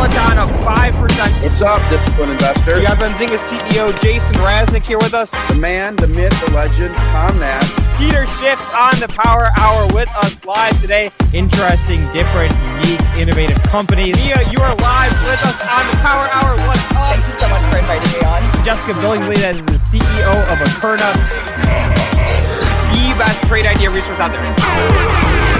Peloton up 5%. What's up, disciplined investor? We got Benzinga CEO Jason Raznick here with us. The man, the myth, the legend, Tom Nash. Peter Schiff on the Power Hour with us live today. Interesting, different, unique, innovative companies. Mia, you are live with us on the Power Hour. What's up? Thank you so much for inviting me on. Jessica Billingsley, that is the CEO of Akerna, the best trade idea resource out there.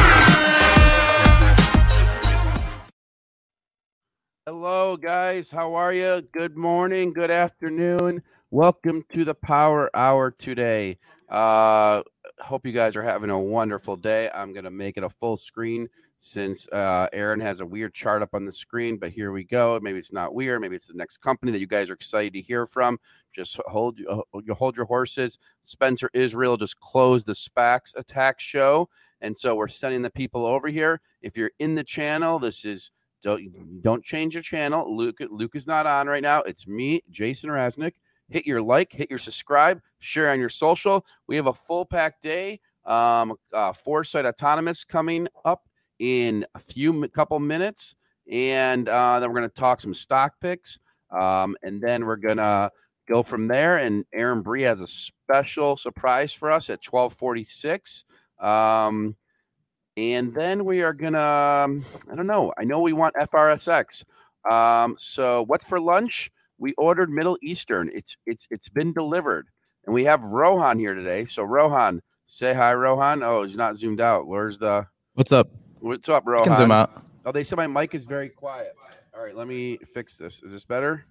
Hello, guys. How are you? Good morning, good afternoon. Welcome to the Power Hour today. Uh, hope you guys are having a wonderful day. I'm going to make it a full screen since uh, Aaron has a weird chart up on the screen, but here we go. Maybe it's not weird. Maybe it's the next company that you guys are excited to hear from. Just hold uh, you hold your horses. Spencer Israel just closed the SPACs attack show, and so we're sending the people over here. If you're in the channel, this is don't don't change your channel. Luke Luke is not on right now. It's me, Jason Raznick. Hit your like, hit your subscribe, share on your social. We have a full pack day. Um, uh, Foresight Autonomous coming up in a few couple minutes, and uh, then we're going to talk some stock picks, um, and then we're gonna go from there. And Aaron Bree has a special surprise for us at twelve forty six. Um, and then we are gonna, um, I don't know. I know we want FRSX. Um, so what's for lunch? We ordered Middle Eastern. It's it's it's been delivered, and we have Rohan here today. So Rohan, say hi, Rohan. Oh, he's not zoomed out. Where's the? What's up? What's up, I Rohan? can zoom out. Oh, they said my mic is very quiet. All right, let me fix this. Is this better?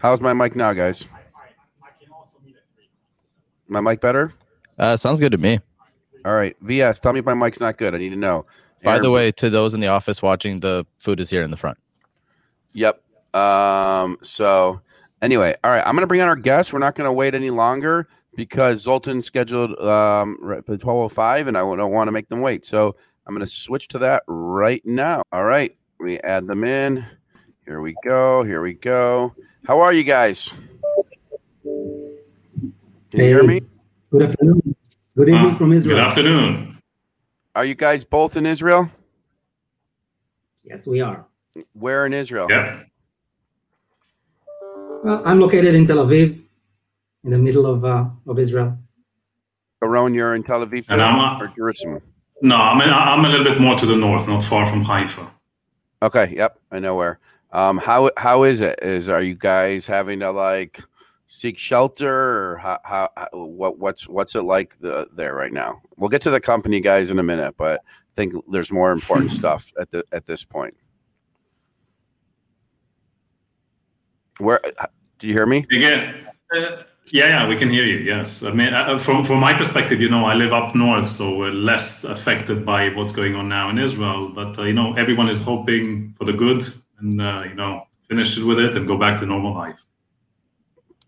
How's my mic now, guys? My mic better? Uh, sounds good to me. All right, VS, tell me if my mic's not good. I need to know. By Aaron- the way, to those in the office watching, the food is here in the front. Yep. Um, so anyway, all right, I'm gonna bring on our guest. We're not gonna wait any longer because Zoltan scheduled um for the 1205 and I don't want to make them wait. So I'm gonna switch to that right now. All right, we add them in. Here we go. Here we go. How are you guys? Can you hear me? Good afternoon. Good evening Uh, from Israel. Good afternoon. Are you guys both in Israel? Yes, we are. Where in Israel? Yeah. Well, I'm located in Tel Aviv, in the middle of uh, of Israel. Aron, you're in Tel Aviv And I'm, uh, or Jerusalem? No, I'm, in, I'm a little bit more to the north, not far from Haifa. Okay, yep, I know where. Um, how how is it? Is are you guys having to like seek shelter, or how, how how- what what's what's it like the, there right now? We'll get to the company guys in a minute, but I think there's more important stuff at the at this point. Where do you hear me? Again, uh, yeah, yeah, we can hear you. Yes, I mean, uh, from from my perspective, you know, I live up north, so we're less affected by what's going on now in Israel. But uh, you know, everyone is hoping for the good, and uh, you know, finish it with it and go back to normal life.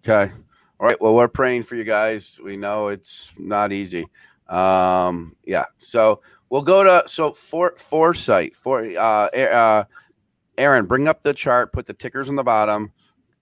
Okay. All right. Well, we're praying for you guys. We know it's not easy. Um, yeah. So we'll go to so for foresight for uh, uh Aaron, bring up the chart, put the tickers on the bottom.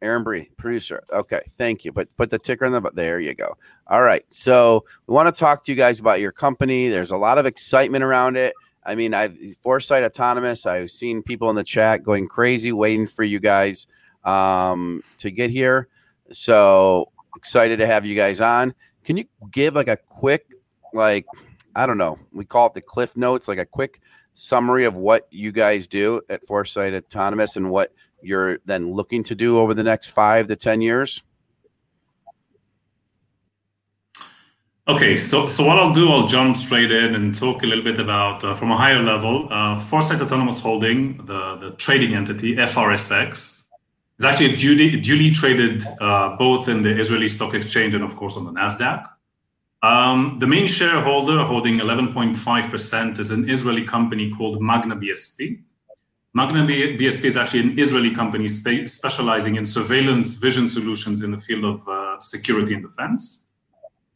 Aaron Bree, producer. Okay, thank you. But put the ticker on the there you go. All right. So we want to talk to you guys about your company. There's a lot of excitement around it. I mean, I've Foresight Autonomous. I've seen people in the chat going crazy, waiting for you guys um, to get here. So excited to have you guys on. Can you give like a quick, like, I don't know, we call it the cliff notes, like a quick summary of what you guys do at Foresight Autonomous and what you're then looking to do over the next five to 10 years? Okay, so so what I'll do, I'll jump straight in and talk a little bit about uh, from a higher level. Uh, Foresight Autonomous Holding, the the trading entity FRSX, is actually duly duly traded uh, both in the Israeli Stock Exchange and of course on the Nasdaq. Um, the main shareholder, holding 11.5%, is an Israeli company called Magna BSP. Magna BSP is actually an Israeli company spe- specializing in surveillance vision solutions in the field of uh, security and defense.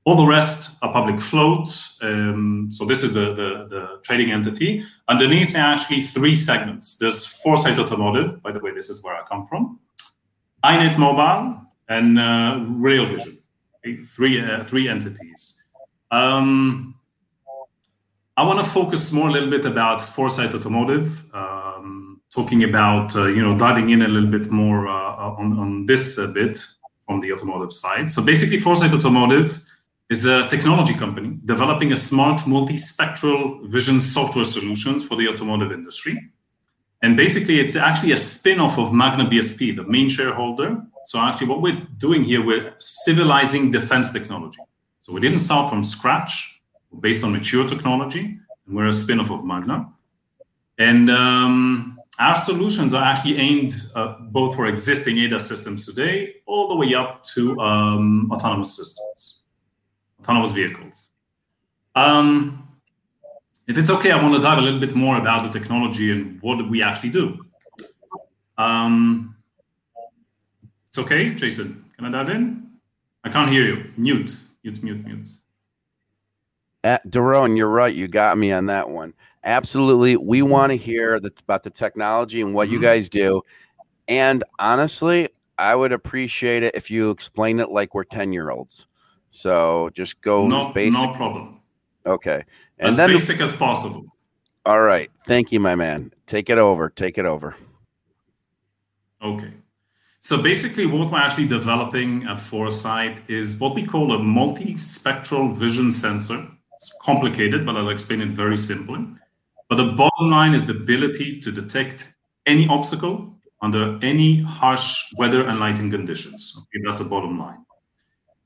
All the rest are public floats. Um, so this is the, the, the trading entity. Underneath, there are actually three segments. There's Foresight Automotive. By the way, this is where I come from. Eye-Net Mobile and uh, Rail Vision. Three, uh, three entities. Um, I want to focus more a little bit about Foresight Automotive. Um, talking about uh, you know diving in a little bit more uh, on on this a bit from the automotive side. So basically, Foresight Automotive is a technology company developing a smart multispectral vision software solutions for the automotive industry. And basically, it's actually a spin-off of Magna BSP, the main shareholder. So actually, what we're doing here, we're civilizing defense technology. So we didn't start from scratch, based on mature technology, and we're a spin-off of Magna. And um, our solutions are actually aimed uh, both for existing ADAS systems today, all the way up to um, autonomous systems, autonomous vehicles. Um, if it's okay, I want to dive a little bit more about the technology and what we actually do. Um, it's okay, Jason. Can I dive in? I can't hear you. Mute, mute, mute, mute. Uh, Doron, you're right. You got me on that one. Absolutely. We want to hear the, about the technology and what mm-hmm. you guys do. And honestly, I would appreciate it if you explain it like we're 10 year olds. So just go no, basic. No problem. Okay. And as then, basic as possible. All right. Thank you, my man. Take it over. Take it over. Okay. So basically, what we're actually developing at Foresight is what we call a multispectral vision sensor. It's complicated, but I'll explain it very simply. But the bottom line is the ability to detect any obstacle under any harsh weather and lighting conditions. Okay, that's the bottom line.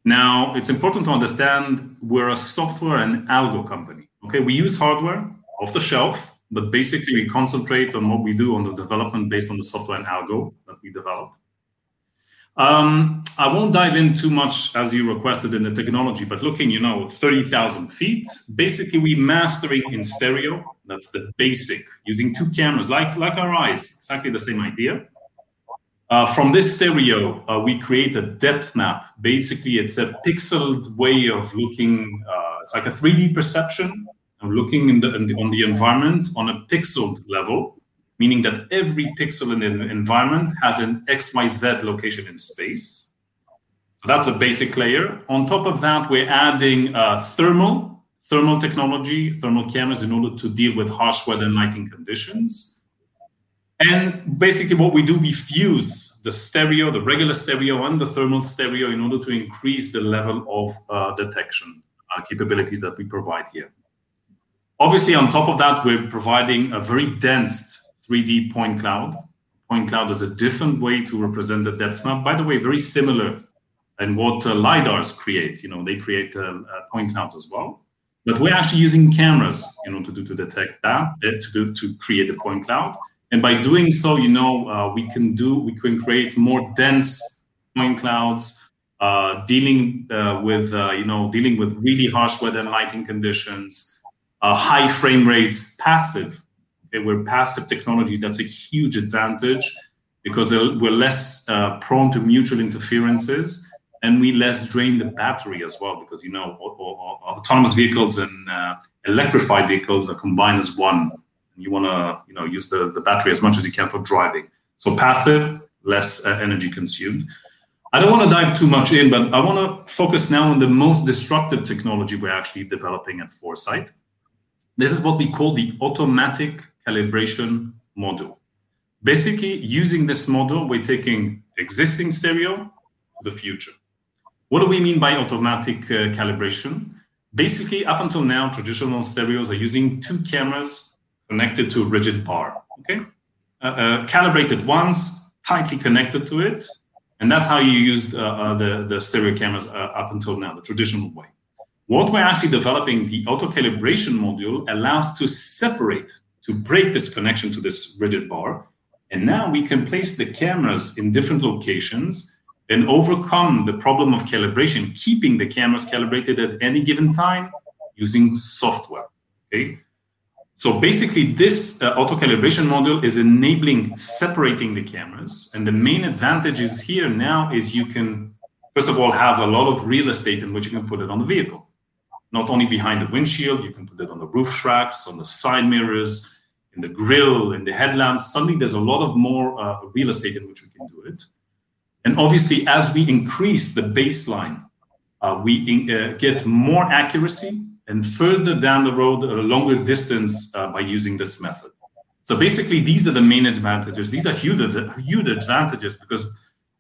Now, it's important to understand we're a software and algo company. Okay, we use hardware off the shelf, but basically we concentrate on what we do on the development based on the software and algo that we develop. Um, I won't dive in too much as you requested in the technology, but looking, you know, 30,000 feet, basically we mastering in stereo. That's the basic, using two cameras, like, like our eyes, exactly the same idea. Uh, from this stereo, uh, we create a depth map. Basically, it's a pixeled way of looking. Uh, it's like a 3D perception looking in the, in the, on the environment on a pixeled level, meaning that every pixel in the environment has an XYZ location in space. So that's a basic layer. On top of that, we're adding uh, thermal, thermal technology, thermal cameras in order to deal with harsh weather and lighting conditions. And basically, what we do, we fuse the stereo, the regular stereo, and the thermal stereo in order to increase the level of uh, detection uh, capabilities that we provide here. Obviously, on top of that, we're providing a very dense 3D point cloud. Point cloud is a different way to represent the depth map. By the way, very similar in what uh, lidars create. You know, they create uh, uh, point clouds as well. But we're actually using cameras, you know, to do to detect that, uh, to do to create a point cloud and by doing so, you know, uh, we can do, we can create more dense point clouds, uh, dealing with, you know, dealing with really harsh weather and lighting conditions, high frame rates, passive. Okay, we're passive technology. That's a huge advantage because we're less uh, prone to mutual interferences and we less drain the battery as well because you know autonomous vehicles and uh, electrified vehicles are combined as one you want to you know use the, the battery as much as you can for driving so passive less uh, energy consumed i don't want to dive too much in but i want to focus now on the most disruptive technology we're actually developing at foresight this is what we call the automatic calibration module basically using this model we're taking existing stereo to the future what do we mean by automatic uh, calibration basically up until now traditional stereos are using two cameras connected to a rigid bar. Okay, uh, uh, calibrated once, tightly connected to it, and that's how you used uh, uh the the stereo cameras uh, up until now, the traditional way. What we're actually developing, the auto calibration module, allows to separate, to break this connection to this rigid bar, and now we can place the cameras in different locations and overcome the problem of calibration, keeping the cameras calibrated at any given time using software. Okay, so basically, this uh, auto calibration module is enabling separating the cameras. And the main advantages here now is you can, first of all, have a lot of real estate in which you can put it on the vehicle. Not only behind the windshield, you can put it on the roof racks, on the side mirrors, in the grill, in the headlamps. Suddenly, there's a lot of more uh, real estate in which we can do it. And obviously, as we increase the baseline, uh, we in, uh, get more accuracy and further down the road a longer distance uh, by using this method. So basically, these are the main advantages. These are huge, huge advantages because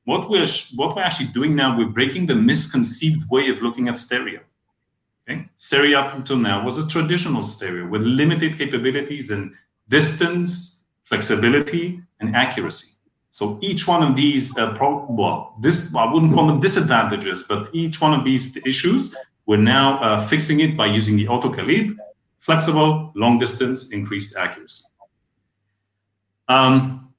what we're what we're actually doing now, we're breaking the misconceived way of looking at stereo. Okay? Stereo up until now was a traditional stereo with limited capabilities in distance, flexibility, and accuracy. So each one of these, uh, pro- well, this I wouldn't call them disadvantages, but each one of these issues, we're now uh, fixing it by using the auto calib, flexible, long distance, increased accuracy. Um,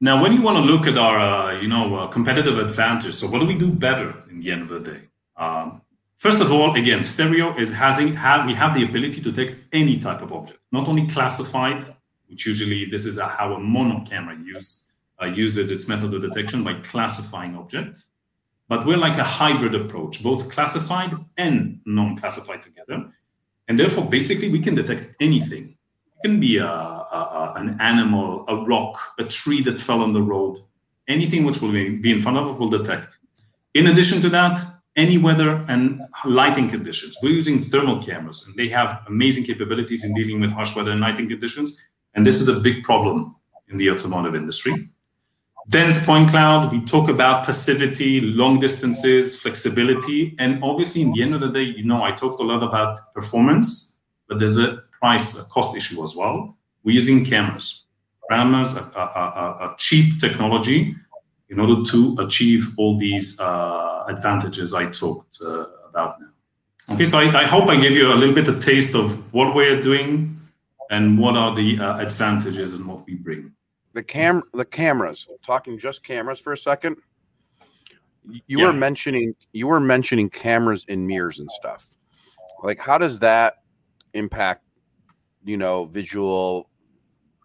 now, when you want to look at our, uh, you know, uh, competitive advantage, so what do we do better in the end of the day? Um, first of all, again, stereo is having we have the ability to detect any type of object, not only classified, which usually this is how a mono camera use, uh, uses its method of detection by classifying objects, but we're like a hybrid approach, both classified and non-classified together, and therefore, basically, we can detect anything it can be a, a, an animal, a rock, a tree that fell on the road. Anything which will be in front of it will detect. In addition to that, any weather and lighting conditions. We're using thermal cameras, and they have amazing capabilities in dealing with harsh weather and lighting conditions. And this is a big problem in the automotive industry. Dense point cloud, we talk about passivity, long distances, flexibility. And obviously, in the end of the day, you know, I talked a lot about performance, but there's a price, a cost issue as well. We're using cameras. Cameras, are, a, a, a cheap technology in order to achieve all these uh, advantages I talked uh, about now. Okay, so I, I, hope I gave you a little bit of taste of what we're doing and what are the uh, advantages and what we bring. The cam, the cameras. Talking just cameras for a second. You yeah. were mentioning you were mentioning cameras and mirrors and stuff. Like, how does that impact you know, visual,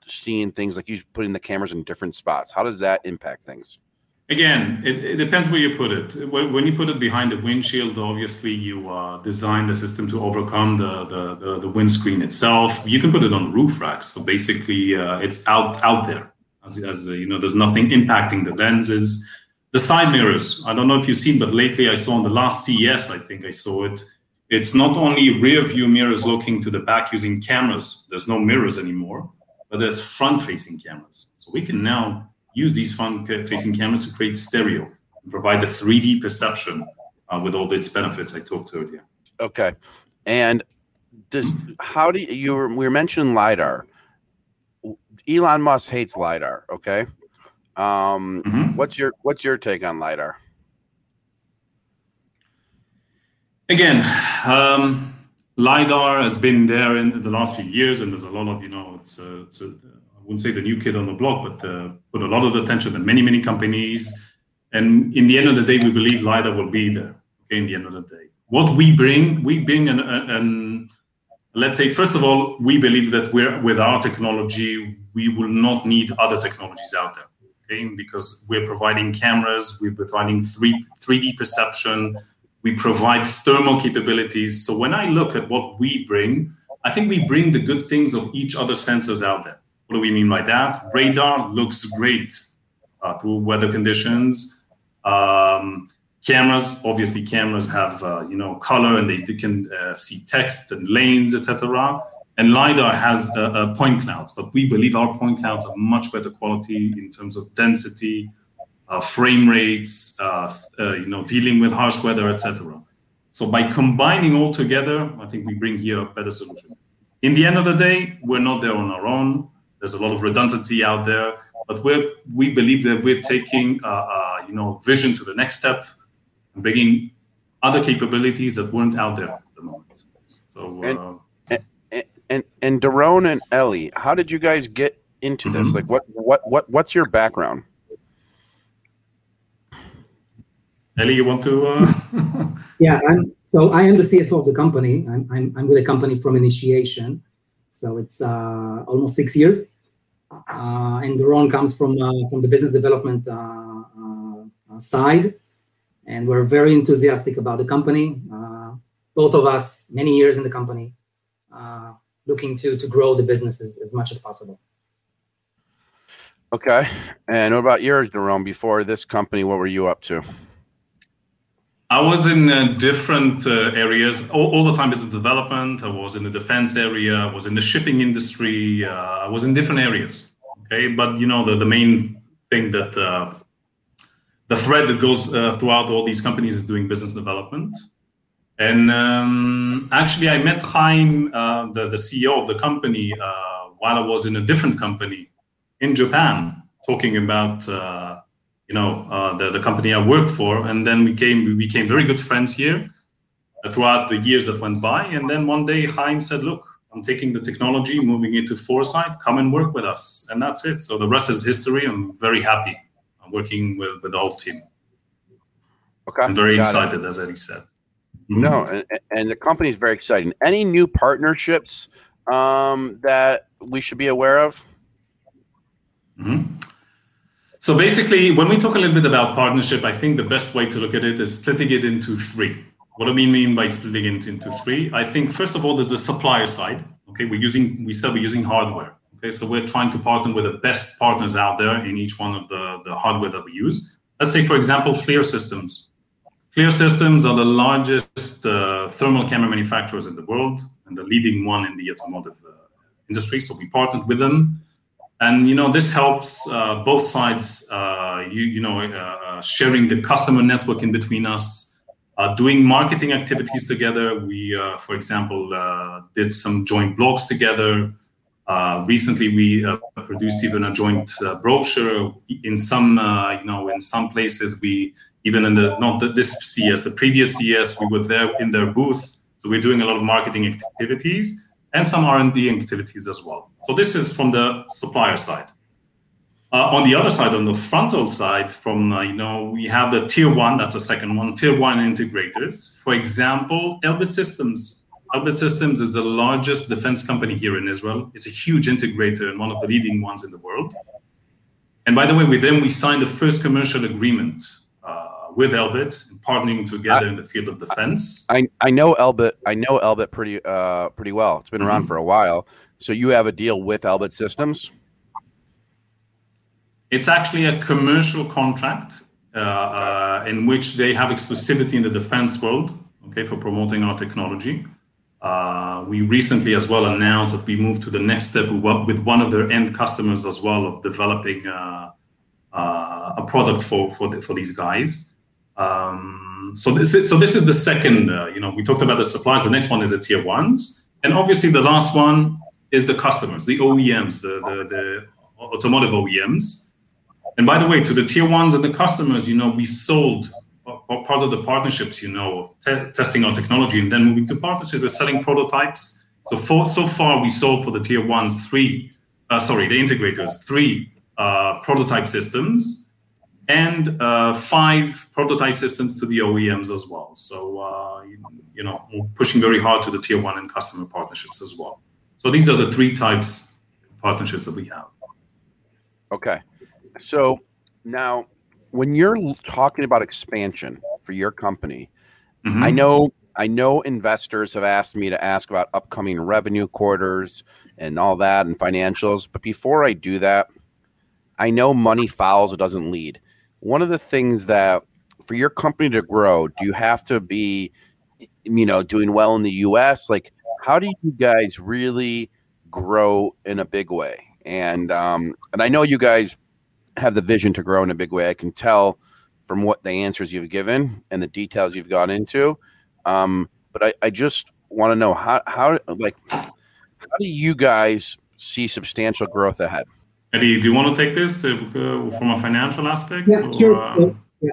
seeing things like you putting the cameras in different spots? How does that impact things? Again, it, it depends where you put it. When you put it behind the windshield, obviously you uh, design the system to overcome the, the, the, the, windscreen itself. You can put it on roof racks. So basically, uh, it's out out there. As, as uh, you know, there's nothing impacting the lenses. The side mirrors. I don't know if you've seen, but lately I saw on the last CES, I think I saw it it's not only rear view mirrors looking to the back using cameras, there's no mirrors anymore, but there's front facing cameras. So we can now use these front facing cameras to create stereo and provide the 3D perception uh, with all its benefits I talked earlier. Okay. And does how do you, you were, we were mentioning LiDAR? Elon Musk hates LiDAR. Okay. Um, mm-hmm. What's your what's your take on LiDAR? Again, um, lidar has been there in the last few years, and there's a lot of you know, it's, a, it's a, I wouldn't say the new kid on the block, but uh, put a lot of attention in many many companies. And in the end of the day, we believe lidar will be there. Okay, in the end of the day, what we bring, we bring an, an let's say first of all, we believe that we're with our technology, we will not need other technologies out there. Okay, because we're providing cameras, we're providing three 3D perception we provide thermal capabilities. So when I look at what we bring, I think we bring the good things of each other sensors out there. What do we mean by that? Radar looks great uh, through weather conditions. Um, cameras, obviously, cameras have uh, you know color and they, they can uh, see text and lanes, etc. And lidar has point clouds, but we believe our point clouds are much better quality in terms of density, uh, frame rates, uh, you know, dealing with harsh weather, etc. So by combining all together, I think we bring here a better solution. In the end of the day, we're not there on our own. There's a lot of redundancy out there, but we we believe that we're taking uh, uh, you know vision to the next step and bringing other capabilities that weren't out there at the moment. So. And, and, and and Doron and Eli, how did you guys get into this? Mm-hmm. Like, what what what what's your background? Eli, you want to? Uh... yeah, I'm, so I am the CFO of the company. I'm, I'm, I'm with the company from initiation. So it's uh, almost six years. Uh, and Ron comes from uh, from the business development uh, side, and we're very enthusiastic about the company. both of us, many years in the company, looking to to grow the business as, as much as possible. Okay, and what about yours, Jerome? Before this company, what were you up to? I was in uh, different uh, areas all, all, the time. Business development. I was in the defense area. I was in the shipping industry. Uh, I was in different areas. Okay, but you know the the main thing that uh, the thread that goes uh, throughout all these companies is doing business development. And um, actually, I met Chaim, uh, the the CEO of the company, while I was in a different company in Japan, talking about you know, uh, the, the company I worked for. And then we came, we became very good friends here throughout the years that went by. And then one day Chaim said, look, I'm taking the technology, moving it to Foresight, come and work with us. And that's it. So the rest is history. I'm very happy I'm working with, with the whole team. Okay. I'm very Got excited, it. as Eddie said. Mm-hmm. No, and, and the company is very exciting. Any new partnerships um, that we should be aware of? Mm-hmm. So basically, when we talk a little bit about partnership, I think the best way to look at it is splitting it into three. What do we mean by splitting it into three? I think first of all, there's the supplier side. Okay, we're using we said we're using hardware. Okay, so we're trying to partner with the best partners out there in each one of the, the hardware that we use. Let's say, for example, FLIR Systems. FLIR Systems are the largest uh, thermal camera manufacturers in the world and the leading one in the automotive uh, industry. So we partnered with them and you know this helps uh, both sides uh, you, you know uh, sharing the customer network in between us uh, doing marketing activities together. We uh, for example uh, did some joint blogs together. Recently we produced even a joint brochure. In some you know in some places we even in the not the, this CES the previous CES we were there in their booth. So we're doing a lot of marketing activities and some R&D activities as well. So this is from the supplier side. Uh, on the other side, on the frontal side, from uh, you know we have the tier one. That's the second one. Tier one integrators. For example, Elbit Systems. Elbit Systems is the largest defense company here in Israel. It's a huge integrator and one of the leading ones in the world. And by the way, with them we signed the first commercial agreement with Elbit and partnering together I, in the field of defense. I, I know Elbit. I know Elbit pretty uh, pretty well. It's been around mm-hmm. for a while. So you have a deal with Elbit Systems. It's actually a commercial contract uh, uh, in which they have exclusivity in the defense world. Okay, for promoting our technology. Uh, we recently as well announced that we moved to the next step with one of their end customers as well of developing uh, uh, a product for for, the, for these guys. Um, so this is, so this is the second. Uh, you know, we talked about the suppliers. The next one is the tier ones, and obviously the last one is the customers, the OEMs, the the, the automotive OEMs. And by the way, to the tier ones and the customers, you know, we sold part of the partnerships, you know, te- testing our technology and then moving to partnerships, we're selling prototypes. So for, so far, we sold for the tier ones three, uh, sorry, the integrators three uh, prototype systems and uh, five prototype systems to the OEMs as well. So, uh, you, you, know, pushing very hard to the tier one and customer partnerships as well. So these are the three types of partnerships that we have. Okay. So now, when you're talking about expansion for your company, mm-hmm. I know I know investors have asked me to ask about upcoming revenue quarters and all that and financials. But before I do that, I know money follows; it doesn't lead one of the things that for your company to grow, do you have to be, you know, doing well in the U.S.? Like, how do you guys really grow in a big way? And um, and I know you guys have the vision to grow in a big way. I can tell from what the answers you've given and the details you've gone into. Um, but I, I just want to know how how like how do you guys see substantial growth ahead? Eddie, do you want to take this uh, from a financial aspect? Yeah, or, sure. Uh... Yeah.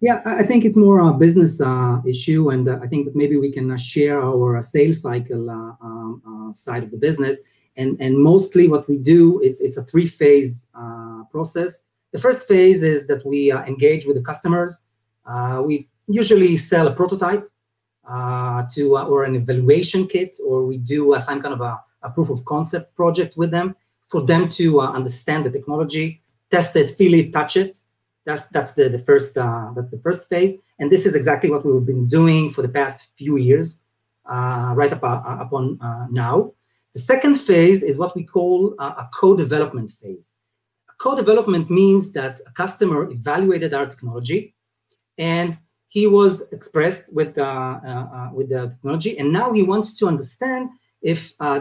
yeah, I think it's more a business uh, issue, and uh, I think that maybe we can uh, share our sales cycle uh, um, side of the business. And and mostly what we do, it's it's a three phase process. The first phase is that we engage with the customers. we usually sell a prototype to or an evaluation kit, or we do some kind of a, a proof of concept project with them for them to uh, understand the technology, test it, feel it, touch it. That's that's the, the first uh, that's the first phase, and this is exactly what we've been doing for the past few years, uh, right up uh, upon uh, now. The second phase is what we call a co-development phase. Co-development means that a customer evaluated our technology, and he was expressed with, uh, uh, with the technology, and now he wants to understand if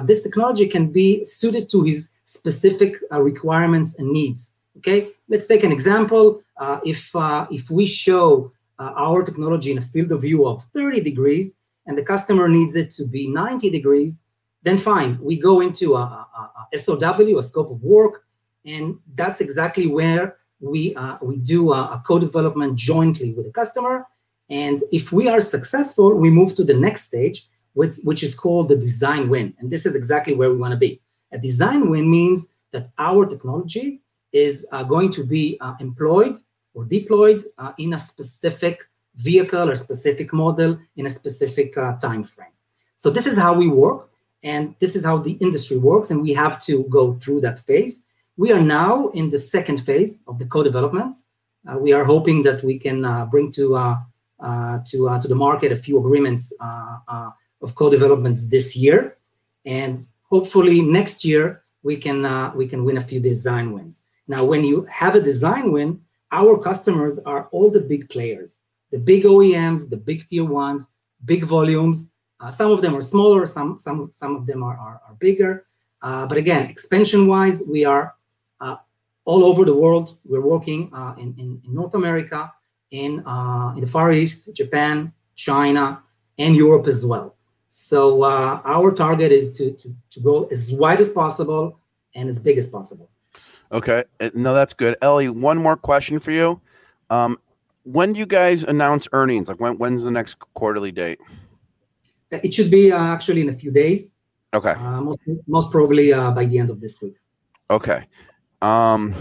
this technology can be suited to his specific uh, requirements and needs. Okay, let's take an example. Uh, if uh, if we show our technology in a field of view of 30 degrees, and the customer needs it to be 90 degrees, then fine, we go into a, a, a SOW, a scope of work, and that's exactly where we uh, we do a, a co-development jointly with the customer. And if we are successful, we move to the next stage, which, which is called the design win. And this is exactly where we want to be. A design win means that our technology is uh, going to be uh, employed or deployed uh, in a specific vehicle or specific model in a specific uh, time frame. So this is how we work, and this is how the industry works, and we have to go through that phase. We are now in the second phase of the co-development. Uh, we are hoping that we can uh, bring to to to the market a few agreements of co-developments this year, and hopefully next year we can we can win a few design wins. Now, when you have a design win, our customers are all the big players the big OEMs, the big tier ones, big volumes. Uh, some of them are smaller, some some some of them are are, are bigger. Uh, but again, expansion wise, we are uh, all over the world. We're working uh, in, in, in North America, in uh, in the Far East, Japan, China, and Europe as well. So uh, our target is to, to to go as wide as possible and as big as possible. Okay, no, that's good. Eli, one more question for you. Um, when do you guys announce earnings? Like when when's the next quarterly date? It should be uh, actually in a few days. Okay. Uh, most most probably uh, by the end of this week. Okay. Um,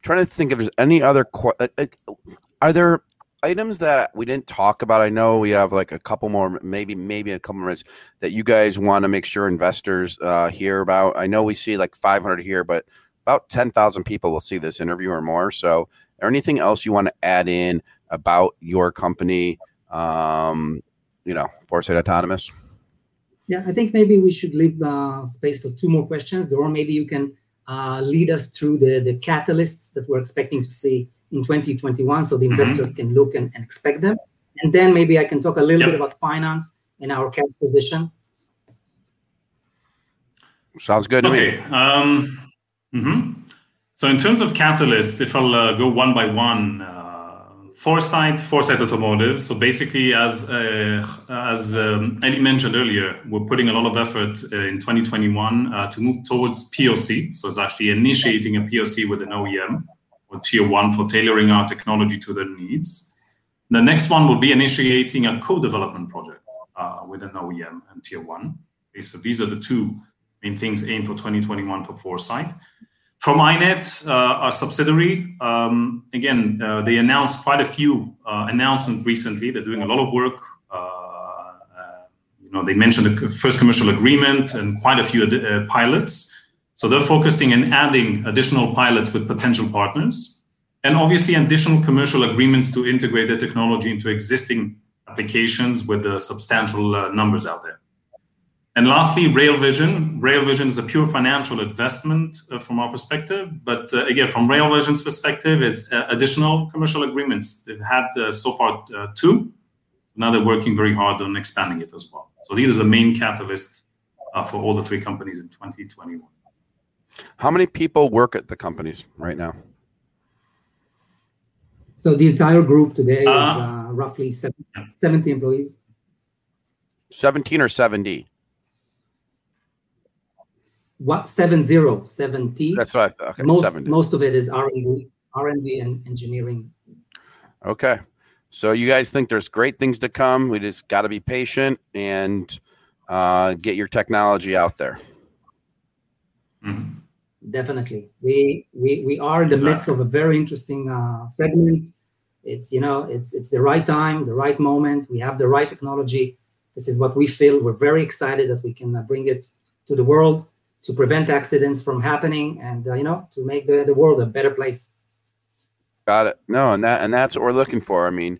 trying to think if there's any other. Qu- uh, uh, are there items that we didn't talk about? I know we have like a couple more, maybe maybe a couple minutes that you guys want to make sure investors uh, hear about. I know we see like 500 here, but about 10,000 people will see this interview or more. So, or anything else you want to add in about your company, um, you know, Foresight Autonomous? Yeah, I think maybe we should leave uh, space for two more questions, or maybe you can uh, lead us through the, the catalysts that we're expecting to see in 2021 so the mm-hmm. investors can look and, and, expect them. And then maybe I can talk a little yep. bit about finance and our cash position. Sounds good to okay. me. Um, mm-hmm. So, in terms of catalysts, if I'll uh, go one by one, uh, Foresight, Foresight Automotive. So basically, as uh, as um, Eli mentioned earlier, we're putting a lot of effort uh, in 2021 uh, to move towards POC. So it's actually initiating a POC with an OEM or tier one for tailoring our technology to their needs. The next one will be initiating a co-development project uh, with an OEM and tier one. Okay, so these are the two main things aimed for 2021 for Foresight. From Eye-Net, uh, our subsidiary, um, again, uh, they announced quite a few uh, announcements recently. They're doing a lot of work. Uh, uh, you know, they mentioned the first commercial agreement and quite a few uh, pilots. So they're focusing on adding additional pilots with potential partners, and obviously additional commercial agreements to integrate the technology into existing applications with the substantial numbers out there. And lastly, RailVision. RailVision is a pure financial investment uh, from our perspective. But uh, again, from RailVision's perspective, it's uh, additional commercial agreements. They've had uh, so far uh, two. Now they're working very hard on expanding it as well. So these are the main catalysts uh, for all the three companies in 2021. How many people work at the companies right now? So the entire group today is roughly 70 employees. 17 or 70? what seven zero seventy. That's what I thought. Okay, most 70. most of it is R and D, R and D, and engineering. Okay, so you guys think there's great things to come. We just got to be patient and uh, get your technology out there. Mm-hmm. Definitely, we we we are in the exactly. midst of a very interesting uh, segment. It's you know it's it's the right time, the right moment. We have the right technology. This is what we feel. We're very excited that we can uh, bring it to the world to prevent accidents from happening and uh, you know to make the, the world a better place got it no and that and that's what we're looking for i mean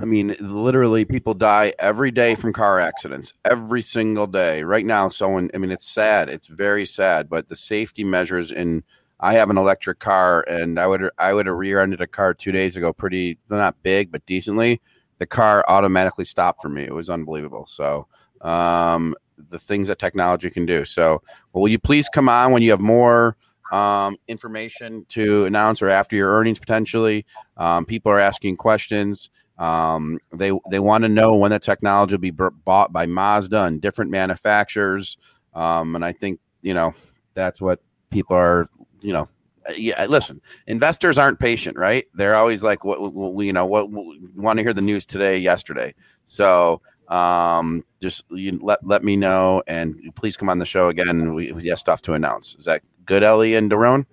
i mean literally people die every day from car accidents every single day right now someone i mean it's sad it's very sad but the safety measures in i have an electric car and i would i would have rear-ended a car two days ago pretty not big but decently the car automatically stopped for me. It was unbelievable. So um, the things that technology can do. So will you please come on when you have more um, information to announce or after your earnings potentially? Um, people are asking questions. Um, they they want to know when the technology will be b- bought by Mazda and different manufacturers. Um, and I think you know that's what people are you know yeah, listen, investors aren't patient, right? They're always like, what, what you know, what, what want to hear the news today, yesterday. So, um, just you let let me know, and please come on the show again. We, we have stuff to announce. Is that good, Eli and Doron?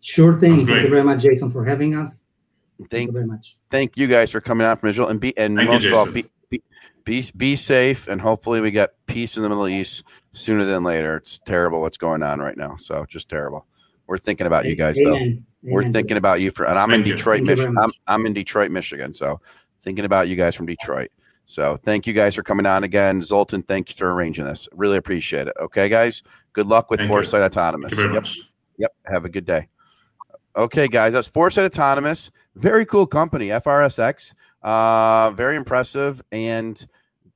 Sure thing. Thank you very much, Jason, for having us. Thank, Thank you very much. thank you guys for coming out from Israel and be and Thank you, most of all be, be be be safe and hopefully we get peace in the Middle East sooner than later. It's terrible what's going on right now. So just terrible. We're thinking about you guys though. Amen. We're thinking about you for, and I'm in Thank you. Detroit, Thank you very Michigan. I'm. I'm in Detroit, Michigan. So thinking about you guys from Detroit. So thank you guys for coming on again. Zoltan, thank you for arranging this. Really appreciate it. Okay, guys. Good luck with Thank you. Foresight Autonomous. Thank you very Yep. much. Yep. Have a good day. Okay, guys. That's Foresight Autonomous. Very cool company, FRSX. Uh, very impressive and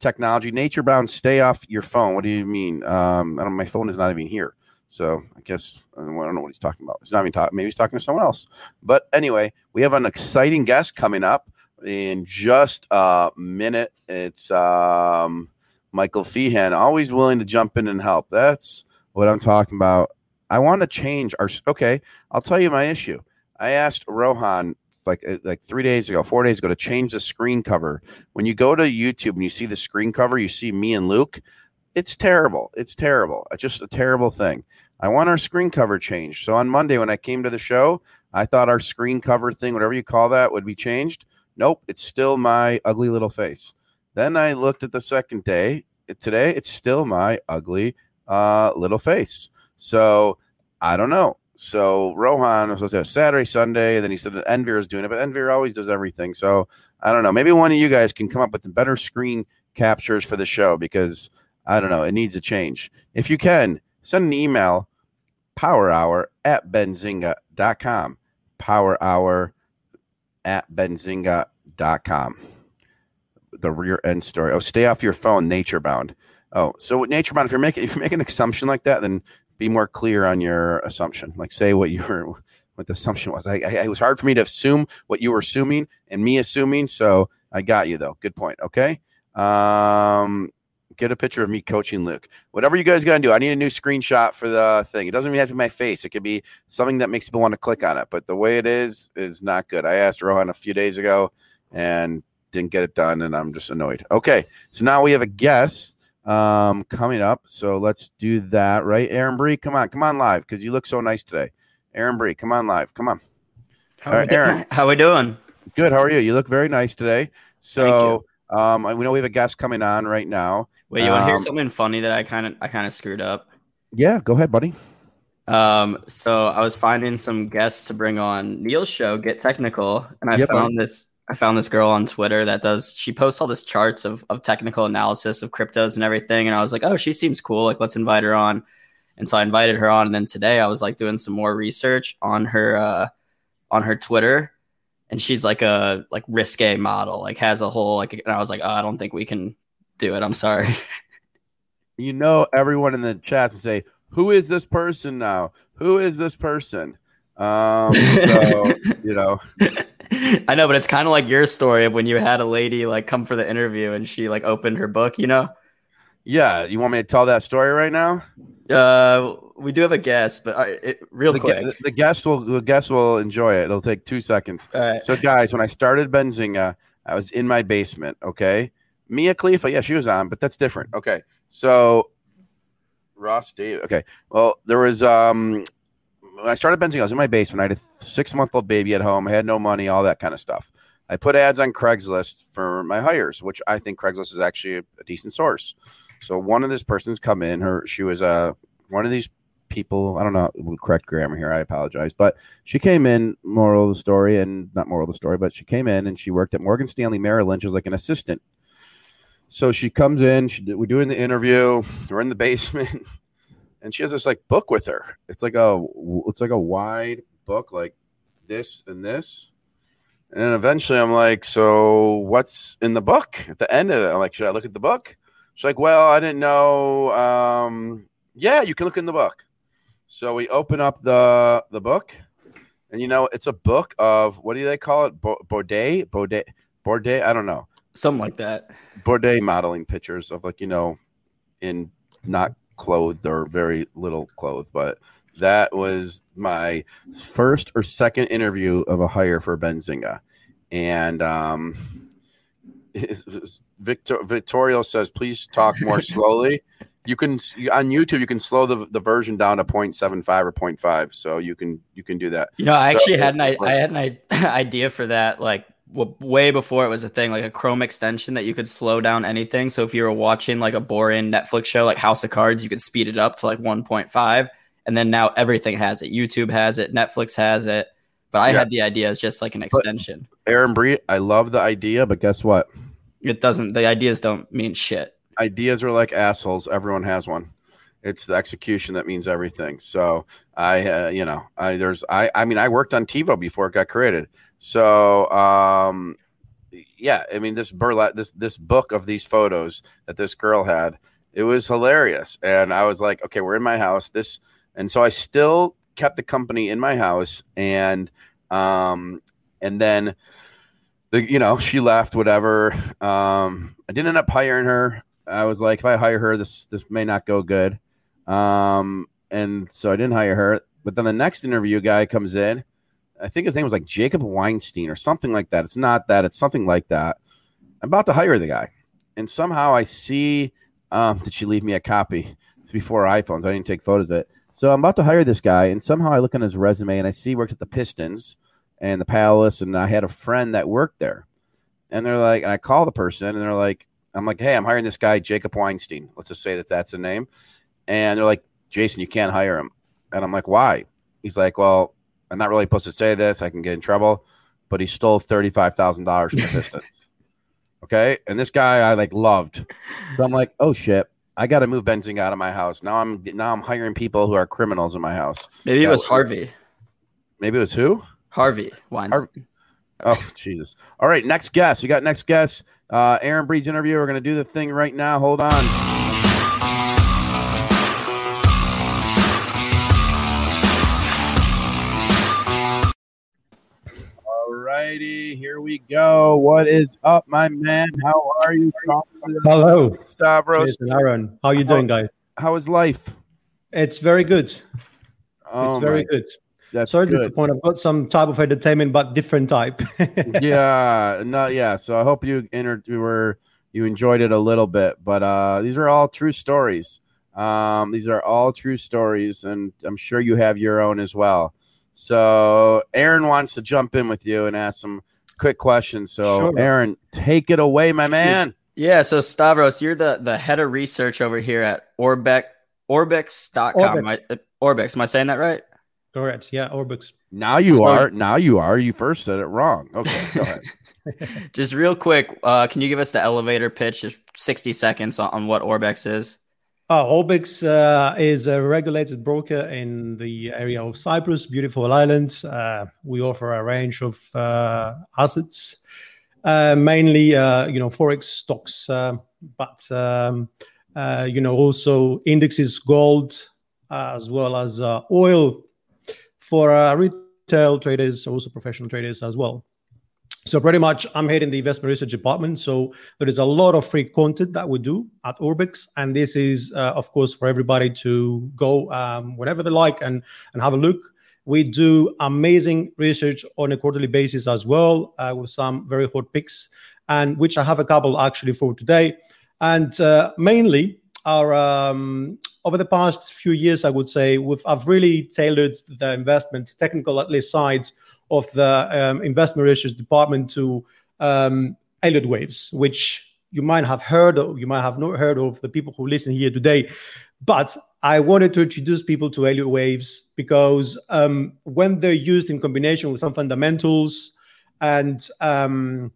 technology. Nature bound. Stay off your phone. What do you mean? Um, I don't. My phone is not even here. So I guess I don't know what he's talking about. He's not even talking. Maybe he's talking to someone else. But anyway, we have an exciting guest coming up in just a minute. It's um, Michael Feehan, always willing to jump in and help. That's what I'm talking about. I want to change our. Okay, I'll tell you my issue. I asked Rohan like uh, like three days ago, four days ago, to change the screen cover. When you go to YouTube and you see the screen cover, you see me and Luke. It's terrible. It's terrible. It's just a terrible thing. I want our screen cover changed. So on Monday when I came to the show, I thought our screen cover thing, whatever you call that, would be changed. Nope, it's still my ugly little face. Then I looked at the second day. Today, it's still my ugly uh, little face. So I don't know. So Rohan was supposed to have Saturday, Sunday, and then he said that Envir is doing it, but Envir always does everything. So I don't know. Maybe one of you guys can come up with better screen captures for the show because I don't know. It needs a change. If you can, send an email power hour at benzinga.com. Power hour at benzinga.com. The rear end story. Oh, stay off your phone, nature bound. Oh, so nature bound, if you're making if you make an assumption like that, then be more clear on your assumption. Like say what you were what the assumption was. I, I it was hard for me to assume what you were assuming and me assuming. So I got you though. Good point. Okay. Um get a picture of me coaching Luke. Whatever you guys gotta do. I need a new screenshot for the thing. It doesn't even have to be my face. It could be something that makes people want to click on it. But the way it is is not good. I asked Rohan a few days ago and didn't get it done, and I'm just annoyed. Okay, so now we have a guest um coming up. So let's do that, right? Aaron Bree, come on, come on live because you look so nice today. Aaron Bree, come on live. Come on. How, All right, we, Aaron. how are we doing? Good. How are you? You look very nice today. So um we know we have a guest coming on right now. Wait, you want to hear Um, something funny that I kind of I kind of screwed up? Yeah, go ahead, buddy. Um, so I was finding some guests to bring on Neil's show, Get Technical, and I Yep. found this. I found this girl on Twitter that does. She posts all this charts of of technical analysis of cryptos and everything, and I was like, oh, she seems cool. Like, let's invite her on. And so I invited her on, and then today I was like doing some more research on her uh, on her Twitter, and she's like a like risque model, like has a whole like. And I was like, oh, I don't think we can do it. I'm sorry. you know everyone in the chat and say, "Who is this person now? Who is this person?" Um, so you know, I know, but it's kind of like your story of when you had a lady like come for the interview and she like opened her book, you know? yeah. You want me to tell that story right now? Uh, we do have a guest, but uh, it, real The, quick. gu- the guest will the guest will enjoy it. It'll take two seconds. All right. So, guys, when I started Benzinga, I was in my basement. Okay, Mia Khalifa, yeah, she was on, but that's different. Okay, so Ross David. Okay, well, there was um when I started Benzinga, I was in my basement. I had a six month old baby at home. I had no money, all that kind of stuff. I put ads on Craigslist for my hires, which I think Craigslist is actually a, a decent source. So one of this person's come in. Her she was uh, one of these people. I don't know correct grammar here. I apologize, but she came in. Moral of the story, and not moral of the story, but she came in and she worked at Morgan Stanley Merrill Lynch as like an assistant. So she comes in. She we're doing the interview. We're in the basement, and she has this like book with her. It's like a it's like a wide book, like this and this. And eventually I'm like, so what's in the book at the end of it? I'm like, should I look at the book? She's like, well, I didn't know. Um, yeah, you can look in the book. So we open up the the book, and you know, it's a book of what do they call it? Bo- Baudet, Baudet, Baudet. I don't know. Something like that. Boudoir modeling pictures of like you know, in not clothed or very little clothed, but that was my first or second interview of a hire for Benzinga, and um, Victor Victorio says, "Please talk more slowly." You can on YouTube, you can slow the, the version down to 0.75 or 0.5, so you can you can do that. You know, I So- actually had an I, I had an idea for that like w- way before it was a thing, like a Chrome extension that you could slow down anything. So if you were watching like a boring Netflix show like House of Cards, you could speed it up to like 1.5, and then now everything has it. YouTube has it, Netflix has it. But I Yeah. had the idea as just like an extension. Aaron Bree, I love the idea, but guess what? It doesn't. The ideas don't mean shit. ideas are like assholes. Everyone has one. It's the execution that means everything. So I, uh, you know, I there's I I mean I worked on TiVo before it got created. So um, yeah, I mean this burlap this this book of these photos that this girl had, it was hilarious. And I was like, okay, we're in my house. This and so I still kept the company in my house. And um and then the you know she left whatever. Um i didn't end up hiring her. I was like if i hire her this this may not go good. Um and so i didn't hire her. But then the next interview guy comes in i think his name was like jacob weinstein or something like that. It's not that it's something like that. I'm about to hire the guy. And somehow i see um did she leave me a copy before iphones? I didn't take photos of it. So i'm about to hire this guy and somehow i look on his resume and i see he worked at the pistons and the palace and i had a friend that worked there. And they're like and i call the person and they're like i'm like hey i'm hiring this guy jacob weinstein. Let's just say that that's the name. And they're like jason you can't hire him. And i'm like why? He's like well i'm not really supposed to say this i can get in trouble but he stole $35000 from the pistons okay and this guy i like loved so i'm like oh shit i gotta move benzing out of my house now i'm now i'm hiring people who are criminals in my house Maybe it was was- Harvey. maybe it was who Harvey Weinstein. Oh, Jesus. All right, next guest. We got next guest. Uh, Aaron Breed's interview. We're going to do the thing right now. Hold on. Here we go. What is up, my man? How are you? Hello, Stavros. Jason, Aaron. How are you doing, guys? How is life? It's very good. Oh, it's very my- good. That's Sorry to good. disappoint. I've got some type of entertainment, but different type. yeah, no, yeah. So I hope you inter- you were you enjoyed it a little bit, but uh, these are all true stories. Um, these are all true stories, and I'm sure you have your own as well. So Aaron wants to jump in with you and ask some quick questions. So Sure. Aaron, take it away, my man. Yeah, so Stavros, you're the the head of research over here at Orbex Orbix.com. Orbix. Right? Uh, am I saying that right? Correct. Yeah, Orbix. Now you So- are. Now you are. You first said it wrong. Okay, go ahead. Just real quick, uh, can you give us the elevator pitch, just 60 seconds on, on what Orbex is? Uh, Orbix uh, is a regulated broker in the area of Cyprus, beautiful island. Uh, we offer a range of uh, assets, uh, mainly, uh, you know, forex stocks, but um, you know, also indexes, gold, as well as oil for retail traders, also professional traders as well. So pretty much, I'm heading the investment research department. So there is a lot of free content that we do at Orbix, and this is, uh, of course, for everybody to go um, whenever they like and and have a look. We do amazing research on a quarterly basis as well, uh, with some very hot picks, and which I have a couple actually for today. And uh, mainly, our um, over the past few years, I would say, we've I've really tailored the investment technical at least side of the um, investment research department to um, Elliott waves, which you might have heard of, you might have not heard of the people who listen here today. But I wanted to introduce people to Elliott waves because um, when they're used in combination with some fundamentals and um,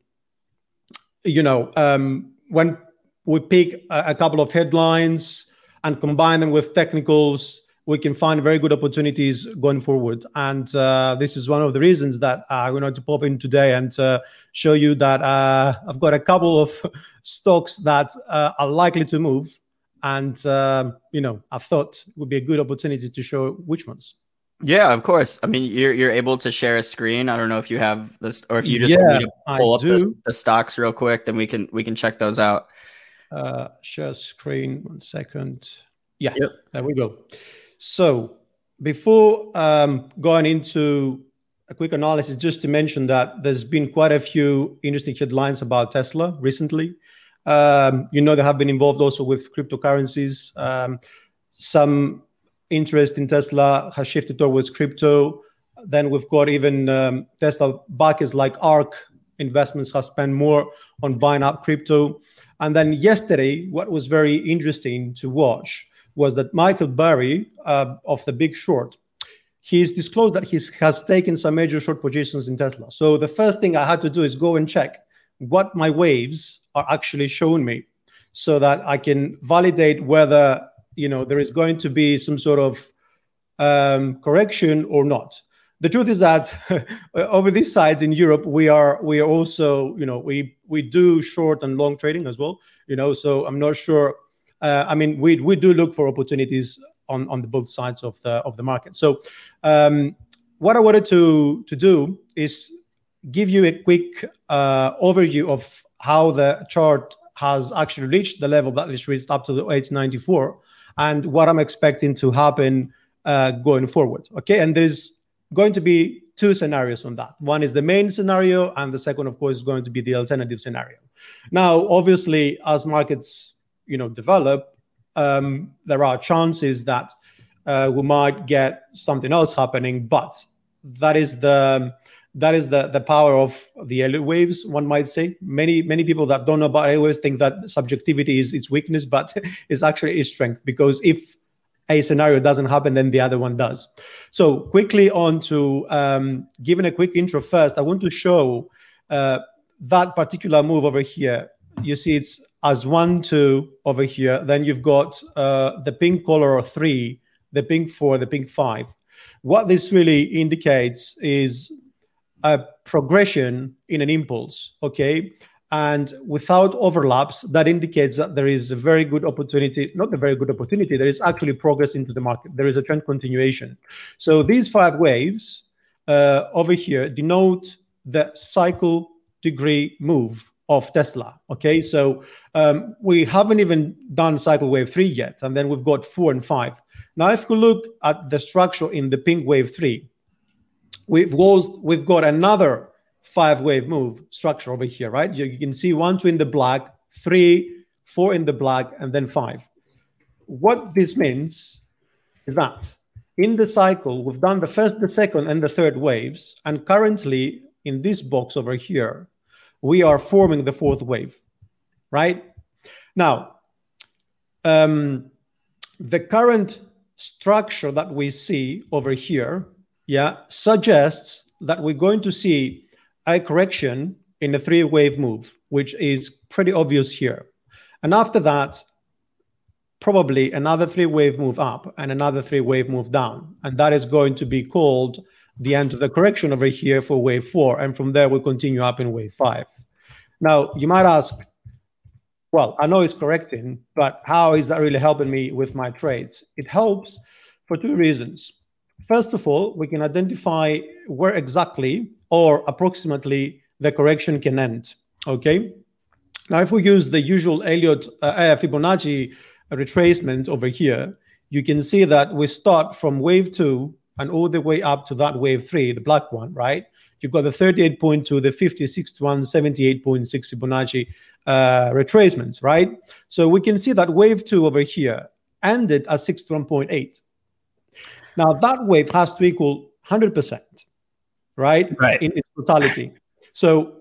you know um, when we pick a, a couple of headlines and combine them with technicals we can find very good opportunities going forward. And uh, this is one of the reasons that I'm going to pop in today and uh, show you that uh, I've got a couple of stocks that uh, are likely to move. And, uh, you know, I thought it would be a good opportunity to show which ones. Yeah, of course. I mean, you're you're able to share a screen. I don't know if you have this, or if you just Yeah, want me to pull I up the, the stocks real quick, then we can we can check those out. uh, share screen one second yeah Yep. there we go so before um, going into a quick analysis just to mention that there's been quite a few interesting headlines about tesla recently. Um, you know they have been involved also with cryptocurrencies. Um, some interest in tesla has shifted towards crypto. Then we've got even um, tesla backers like ARK investments have spent more on buying up crypto. And then yesterday, what was very interesting to watch was that Michael Burry uh, of the Big Short, he's disclosed that he has taken some major short positions in Tesla. So the first thing I had to do is go and check what my waves are actually showing me, so that I can validate whether you know there is going to be some sort of um, correction or not. The truth is that over these sides in Europe, we are we are also you know we we do short and long trading as well. You know, so I'm not sure. Uh, I mean, we we do look for opportunities on on the both sides of the of the market. So, um, what I wanted to to do is give you a quick uh, overview of how the chart has actually reached the level that it's reached up to the 894 and what I'm expecting to happen uh, going forward. Okay, and there's going to be two scenarios on that. One is the main scenario, and the second, of course, is going to be the alternative scenario. Now, obviously, as markets you know develop, um, there are chances that uh, we might get something else happening, but that is the that is the the power of the Elliott waves. One might say many many people that don't know about waves think that subjectivity is its weakness, but it's actually its strength because if a scenario doesn't happen, then the other one does. So quickly on to um, giving a quick intro first. I want to show uh, that particular move over here. You see it's as one, two over here. Then you've got uh, the pink color three, the pink four, the pink five. What this really indicates is a progression in an impulse, okay? And without overlaps, that indicates that there is a very good opportunity, not a very good opportunity, there is actually progress into the market. There is a trend continuation. So these five waves uh, over here denote the cycle degree move of Tesla. Okay, so um, we haven't even done cycle wave three yet, and then we've got four and five. Now, if we look at the structure in the pink wave three, we've got, we've got another five wave move structure over here, right? You, you can see one, two in the black, three, four in the black, and then five. What this means is that in the cycle, we've done the first, the second, and the third waves, and currently in this box over here, we are forming the fourth wave, right? Now, um, the current structure that we see over here, yeah, suggests that we're going to see a correction in a three wave move, which is pretty obvious here. And after that, probably another three wave move up and another three wave move down. And that is going to be called the end of the correction over here for wave four. And from there, we continue up in wave five. Now, you might ask, well, I know it's correcting, but how is that really helping me with my trades? It helps for two reasons. First of all, we can identify where exactly or approximately the correction can end. Okay. Now, if we use the usual Elliott uh, Fibonacci retracement over here, you can see that we start from wave two and all the way up to that wave three, the black one, right? You've got the 38.2, the 56 one, 78.6 Fibonacci uh, retracements, right? So we can see that wave two over here ended at 61.8. Now that wave has to equal 100%, right? Right. In its totality. So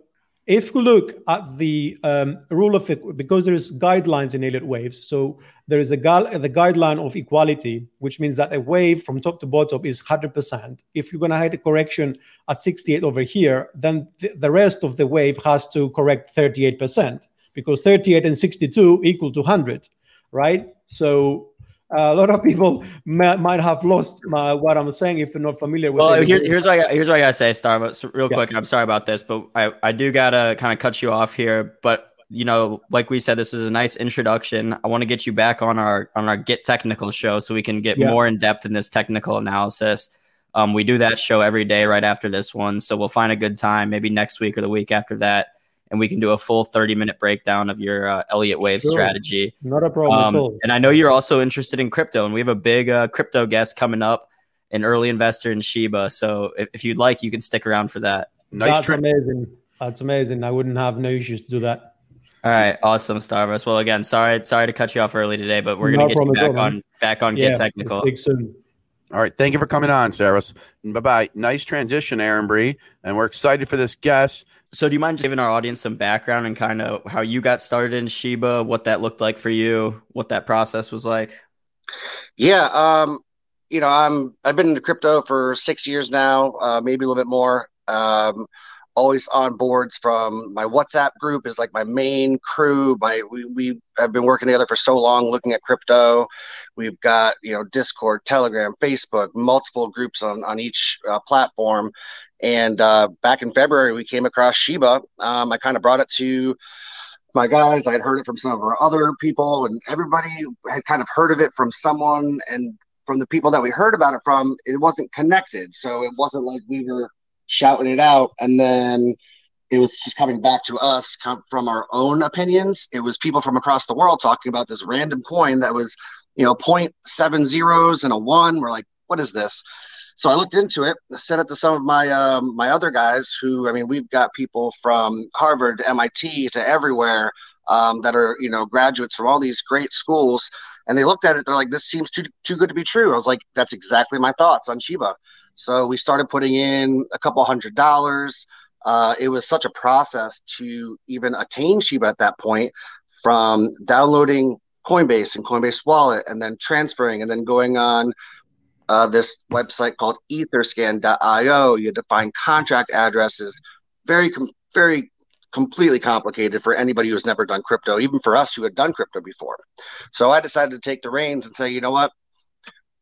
if we look at the um, rule of because there's guidelines in Elliott waves, so there is a gu- the guideline of equality, which means that a wave from top to bottom is 100%. If you're going to have a correction at 68 over here, then th- the rest of the wave has to correct 38% because 38 and 62 equal to 100, right? So a lot of people may, might have lost my, what I'm saying if they're not familiar with well, it. Here, here's what I, here's what I gotta say, Stavros, real yeah. quick. I'm sorry about this, but I, I do gotta kind of cut you off here. But you know, like we said, this is a nice introduction. I want to get you back on our on our Get Technical show so we can get yeah. more in depth in this technical analysis. Um, we do that show every day right after this one, so we'll find a good time, maybe next week or the week after that, and we can do a full 30 minute breakdown of your uh, Elliott Wave sure. strategy. Not a problem um, at all. And I know you're also interested in crypto, and we have a big uh, crypto guest coming up, an early investor in Shiba. So if, if you'd like, you can stick around for that. Nice That's tri- amazing. That's amazing. I wouldn't have no issues to do that. All right, awesome, Stavros. Well, again, sorry, sorry to cut you off early today, but we're no gonna get you back on back on yeah, Get Technical. Soon. All right, thank you for coming on, Stavros. Bye bye. Nice transition, Aaron Bree, and we're excited for this guest. So, do you mind giving our audience some background and kind of how you got started in Shiba, what that looked like for you, what that process was like? Yeah, um, you know, I'm I've been into crypto for six years now, uh, maybe a little bit more. Um, always on boards from my WhatsApp group is like my main crew. My we, we have been working together for so long looking at crypto. We've got you know Discord, Telegram, Facebook, multiple groups on on each uh, platform. And uh, back in February, we came across Shiba. Um, I kind of brought it to my guys. I had heard it from some of our other people, and everybody had kind of heard of it from someone. And from the people that we heard about it from, it wasn't connected. So it wasn't like we were shouting it out, and then it was just coming back to us from our own opinions. It was people from across the world talking about this random coin that was, you know, point seven zeros and a one. We're like, what is this? So I looked into it, I sent it to some of my um, my other guys who, I mean, we've got people from Harvard to MIT to everywhere um, that are, you know, graduates from all these great schools. And they looked at it, they're like, this seems too, too good to be true. I was like, that's exactly my thoughts on Shiba. So we started putting in a couple hundred dollars. Uh, it was such a process to even attain Shiba at that point from downloading Coinbase and Coinbase Wallet and then transferring and then going on uh, this website called etherscan.io. You had to find contract addresses. Very, com- very completely complicated for anybody who's never done crypto, even for us who had done crypto before. So I decided to take the reins and say, you know what?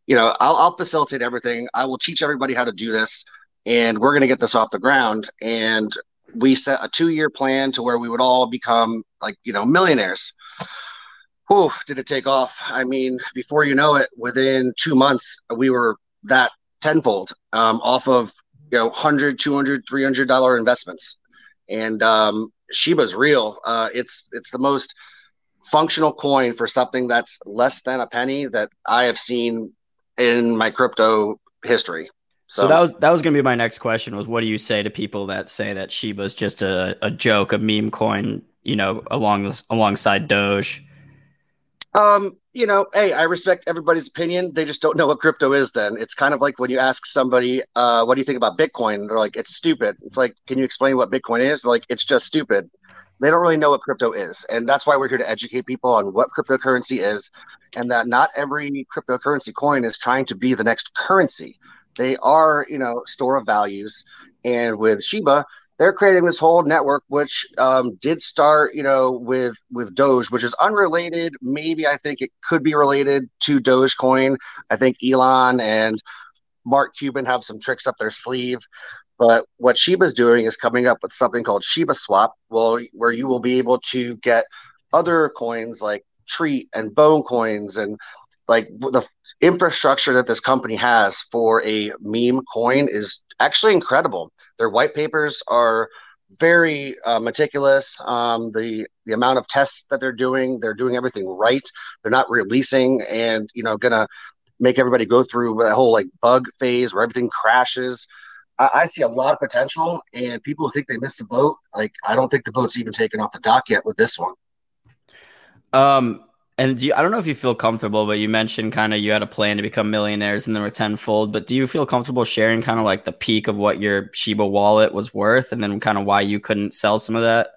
you know, I'll, I'll facilitate everything. I will teach everybody how to do this, and we're going to get this off the ground. And we set a two-year plan to where we would all become like you know millionaires. Whew, did it take off? I mean, before you know it, within two months, we were that tenfold um, off of you know 100 200 300 dollar investments and um, shiba's real uh, it's it's the most functional coin for something that's less than a penny that i have seen in my crypto history. So, so that was that was going to be my next question was what do you say to people that say that shiba's just a, a joke, a meme coin, you know, along this, alongside Doge? Um, you know, hey, I respect everybody's opinion. They just don't know what crypto is. Then it's kind of like when you ask somebody, uh, "What do you think about Bitcoin?" They're like, "It's stupid." It's like, "Can you explain what Bitcoin is?" They're like, "It's just stupid." they don't really know what crypto is. And that's why we're here to educate people on what cryptocurrency is and that not every cryptocurrency coin is trying to be the next currency. They are, you know, store of values. And with Shiba, they're creating this whole network, which um, did start, you know, with with Doge, which is unrelated. Maybe I think it could be related to Dogecoin. I think Elon and Mark Cuban have some tricks up their sleeve. But what Shiba's doing is coming up with something called Shiba Swap, well, where you will be able to get other coins like Treat and Bone coins and like the infrastructure that this company has for a meme coin is actually incredible. Their white papers are very uh, meticulous. Um, the the amount of tests that they're doing, they're doing everything right. They're not releasing and you know gonna make everybody go through that whole like bug phase where everything crashes. I, I, see a lot of potential, and people think they missed the boat, like I don't think the boat's even taken off the dock yet with this one. Um, and you, I don't know if you feel comfortable, but you mentioned kind of you had a plan to become millionaires and then were tenfold. But do you feel comfortable sharing kind of like the peak of what your Shiba wallet was worth, and then kind of why you couldn't sell some of that?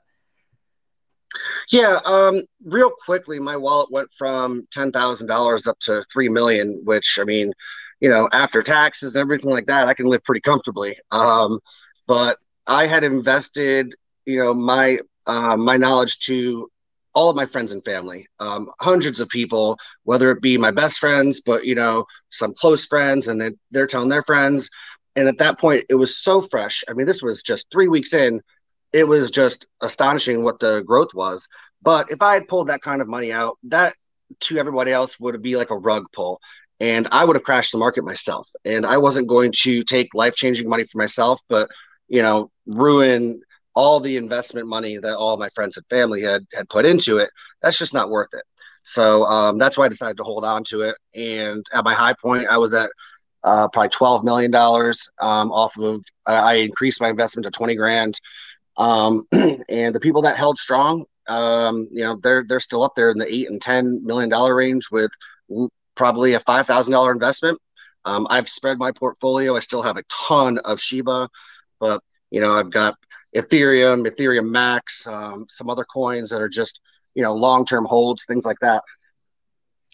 Yeah, um, real quickly, my wallet went from ten thousand dollars up to three million, which I mean, you know, after taxes and everything like that, I can live pretty comfortably. Um, but I had invested, you know, my uh, my knowledge to all of my friends and family, um, hundreds of people, whether it be my best friends, but you know, some close friends, and then they're telling their friends. And at that point, it was so fresh. I mean, this was just three weeks in. It was just astonishing what the growth was. But if I had pulled that kind of money out, that to everybody else would be like a rug pull. And I would have crashed the market myself. And I wasn't going to take life changing money for myself, but you know, ruin all the investment money that all my friends and family had had put into it. That's just not worth it. So um, that's why I decided to hold on to it. And at my high point, I was at uh, probably twelve million dollars um, off of. I increased my investment to twenty grand. Um, and the people that held strong, um, you know, they're they're still up there in the eight and ten million dollar range with probably a five thousand dollar investment. Um, I've spread my portfolio. I still have a ton of Shiba, but you know, I've got Ethereum, Ethereum Max, um, some other coins that are just you know long term holds, things like that.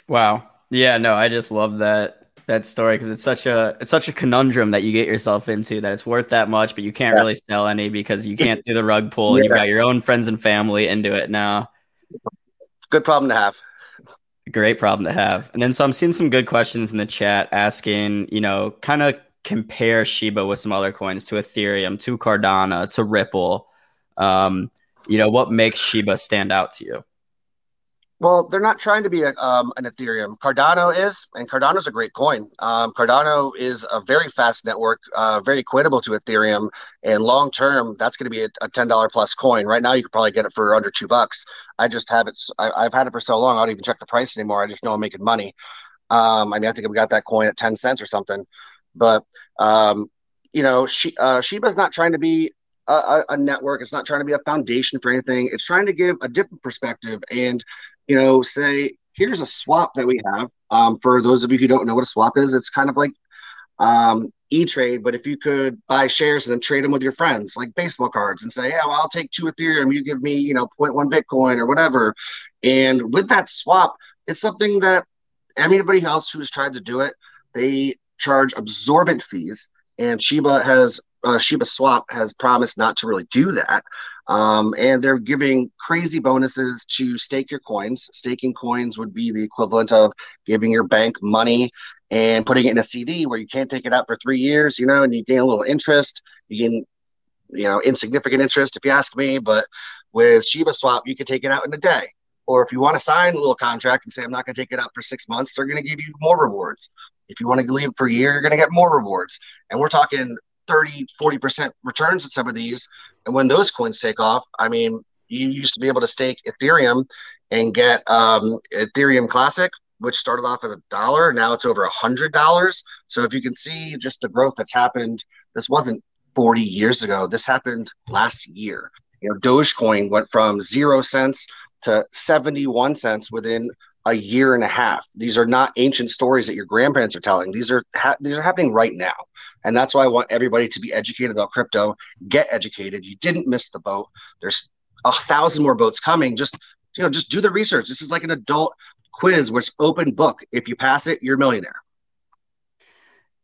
Wow. Yeah. No, I just love that that story because it's such a it's such a conundrum that you get yourself into that it's worth that much, but you can't yeah. really sell any because you can't do the rug pull, yeah. and you've got your own friends and family into it now. Good problem to have. Great problem to have. And then so I'm seeing some good questions in the chat asking, you know, kind of compare Shiba with some other coins to Ethereum, to Cardano, to Ripple. Um, you know, what makes Shiba stand out to you? Well, they're not trying to be a, um, an Ethereum. Cardano is, and Cardano is a great coin. Um, Cardano is a very fast network, uh, very equitable to Ethereum, and long term, that's going to be a, a, ten dollar plus coin. Right now, you could probably get it for under two bucks. I just have it. I, have had it for so long, I don't even check the price anymore. I just know I'm making money. Um, I mean, I think I've got that coin at ten cents or something. But um, you know, she, uh, Shiba's not trying to be a, a, network. It's not trying to be a foundation for anything. It's trying to give a different perspective and, you know, say, here's a swap that we have. Um, for those of you who don't know what a swap is, it's kind of like um, E-Trade, but if you could buy shares and then trade them with your friends, like baseball cards, and say, yeah, well, I'll take two Ethereum, you give me, you know, 0.1 Bitcoin or whatever. And with that swap, it's something that anybody else who's tried to do it, they charge absorbent fees, and Shiba has uh, Shiba Swap has promised not to really do that. Um, and they're giving crazy bonuses to stake your coins. Staking coins would be the equivalent of giving your bank money and putting it in a CD where you can't take it out for three years, you know, and you gain a little interest. You gain, you know, insignificant interest if you ask me. But with Shiba Swap, you can take it out in a day. Or if you want to sign a little contract and say, I'm not going to take it out for six months, they're going to give you more rewards. If you want to leave for a year, you're going to get more rewards. And we're talking 30, 40% returns in some of these. And when those coins take off, I mean, you used to be able to stake Ethereum and get um, Ethereum Classic, which started off at a dollar. Now it's over a hundred dollars. So if you can see just the growth that's happened, this wasn't 40 years ago. This happened last year. You know, Dogecoin went from zero cents to 71 cents within a year and a half. These are not ancient stories that your grandparents are telling. These are ha- these are happening right now, and that's why I want everybody to be educated about crypto. Get educated. You didn't miss the boat. There's a thousand more boats coming. Just you know, just do the research. This is like an adult quiz, which open book. If you pass it, you're a millionaire.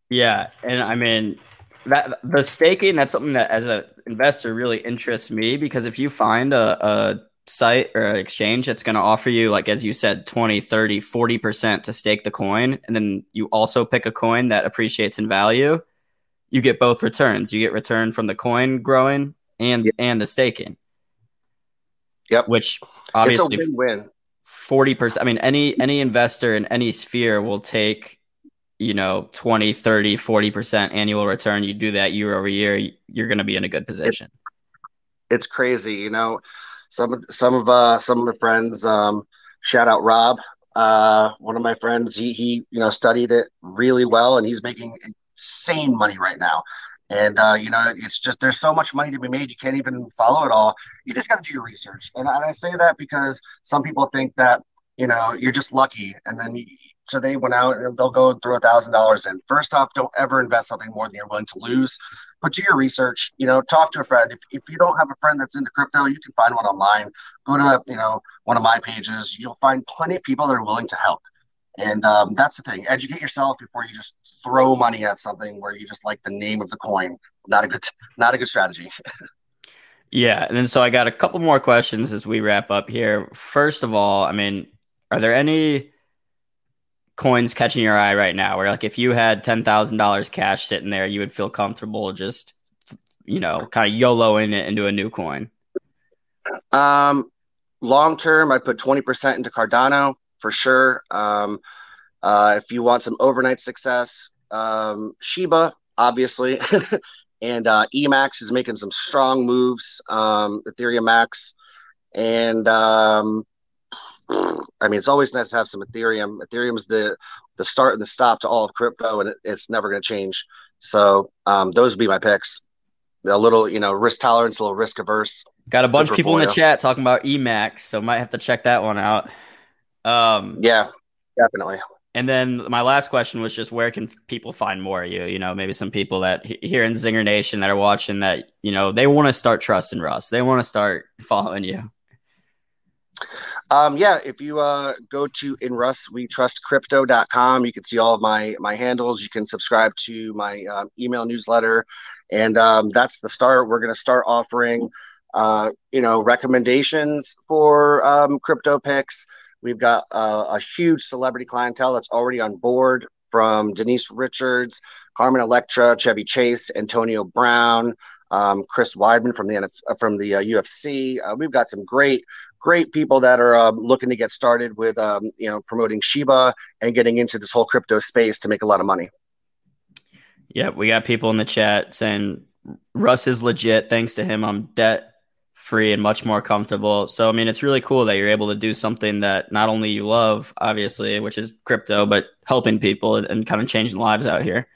Yeah, and I mean that the staking. That's something that, as an investor, really interests me because if you find a, a site or exchange that's going to offer you like as you said 20 30 40% to stake the coin and then you also pick a coin that appreciates in value you get both returns. You get return from the coin growing and yep. and the staking. Yep. Which obviously win 40% i mean any any investor in any sphere will take you know 20 30 40% annual return. You do that year over year you're going to be in a good position. it's, it's crazy you know some of some of uh some of my friends um shout out rob. Uh one of my friends he he you know studied it really well and he's making insane money right now. And uh, you know it's just there's so much money to be made you can't even follow it all. You just got to do your research. And, and i say that because some people think that you know you're just lucky and then you, so they went out and they'll go and throw a thousand dollars in. First off don't ever invest something more than you're willing to lose but do your research. You know, talk to a friend. If, if you don't have a friend that's into crypto, you can find one online. Go to you know one of my pages. You'll find plenty of people that are willing to help. And um, that's the thing. Educate yourself before you just throw money at something where you just like the name of the coin. Not a good, not a good strategy. Yeah, and then so I got a couple more questions as we wrap up here. First of all, I mean, are there any coins catching your eye right now where like if you had $10,000 cash sitting there, you would feel comfortable just you know, kind of YOLOing it into a new coin? Um long term, I put 20% into Cardano for sure. Um uh, if you want some overnight success, um, Shiba, obviously, and uh, Emax is making some strong moves. Um, Ethereum Max, and um, I mean, it's always nice to have some Ethereum. Ethereum's the the start and the stop to all of crypto, and it, it's never going to change. So um, those would be my picks. A little, you know, risk tolerance, a little risk averse. Got a bunch of people in the chat talking about Emax, so might have to check that one out. Um, yeah, definitely. And then my last question was just where can people find more of you? You know, maybe some people that here in Zinger Nation that are watching that, you know, they want to start trusting Russ. They want to start following you. Um, yeah, if you uh, go to inrusswetrustcrypto.com, you can see all of my my handles. You can subscribe to my um, email newsletter, and um, that's the start. We're going to start offering, uh, you know, recommendations for um, crypto picks. We've got uh, a huge celebrity clientele that's already on board from Denise Richards, Carmen Electra, Chevy Chase, Antonio Brown, um, Chris Weidman from the from the uh, UFC. Uh, we've got some great great people that are um, looking to get started with um, you know promoting Shiba and getting into this whole crypto space to make a lot of money. Yeah, we got people in the chat saying Russ is legit. Thanks to him, I'm debt free and much more comfortable. So, I mean, it's really cool that you're able to do something that not only you love, obviously, which is crypto, but helping people and, and kind of changing lives out here.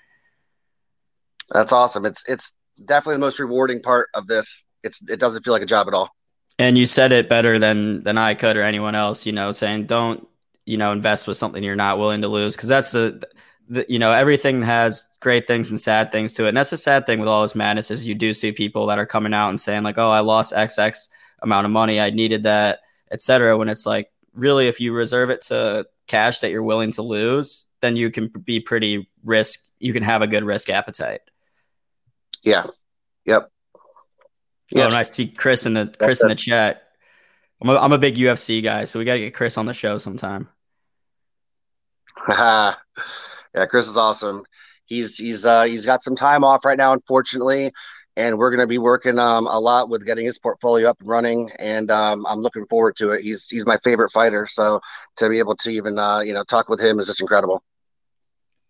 That's awesome. It's it's definitely the most rewarding part of this. It's it doesn't feel like a job at all. And you said it better than than I could or anyone else. You know, saying don't you know invest with something you're not willing to lose. Because that's the the, you know everything has great things and sad things to it. And that's the sad thing with all this madness is you do see people that are coming out and saying like oh i lost xx amount of money. I needed that etc when it's like really if you reserve it to cash that you're willing to lose then you can be pretty risk you can have a good risk appetite. Yeah. Yep oh and i see chris in the chris in the chat I'm a, I'm a big ufc guy so we got to get chris on the show sometime Yeah, Chris is awesome. He's he's uh, he's got some time off right now, unfortunately, and we're going to be working um, a lot with getting his portfolio up and running. And um, I'm looking forward to it. He's he's my favorite fighter, so to be able to even uh, you know talk with him is just incredible.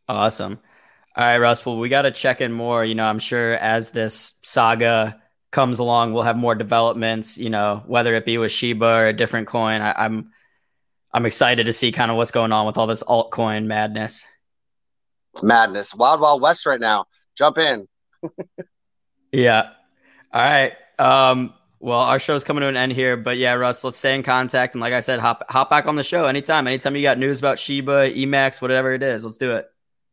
Awesome. All right, Russ. Well, we got to check in more. You know, I'm sure as this saga comes along, we'll have more developments. You know, whether it be with Shiba or a different coin. I, I'm I'm excited to see kind of what's going on with all this altcoin madness. It's madness. Wild Wild West right now. Jump in. yeah. All right. Um, well, our show's coming to an end here, but yeah, Russ, let's stay in contact. And like I said, hop hop back on the show anytime. Anytime you got news about Shiba, Emax, whatever it is, let's do it.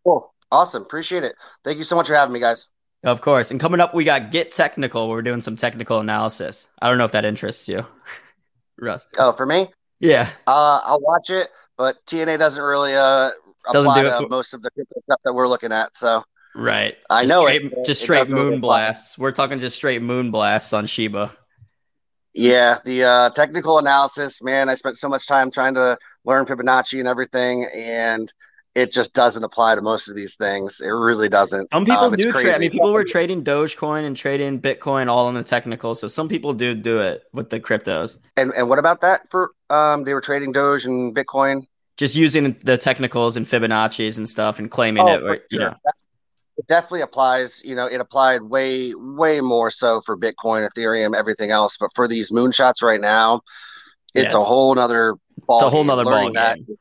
Cool. Awesome. Appreciate it. Thank you so much for having me, guys. Of course. And coming up, we got Get Technical. We're doing some technical analysis. I don't know if that interests you, Russ. Oh, for me? Yeah. Uh, I'll watch it, but TNA doesn't really uh, doesn't do it for- most of the stuff that we're looking at. So right, I just know straight, it. Just It straight moon blasts. We're talking just straight moon blasts on Shiba. Yeah, the uh, technical analysis, man. I spent so much time trying to learn Fibonacci and everything, and it just doesn't apply to most of these things. It really doesn't. Some people Um, do trade. I mean, people were trading Dogecoin and trading Bitcoin all on the technical. So some people do do it with the cryptos, And and what about that for? Um, they were trading Doge and Bitcoin. just using the technicals and Fibonacci's and stuff and claiming Oh, it. Or, for you know, It definitely applies. You know, it applied way way more so for Bitcoin, Ethereum, everything else. But for these moonshots right now, it's a whole nother. Ball It's a whole nother ball that- game.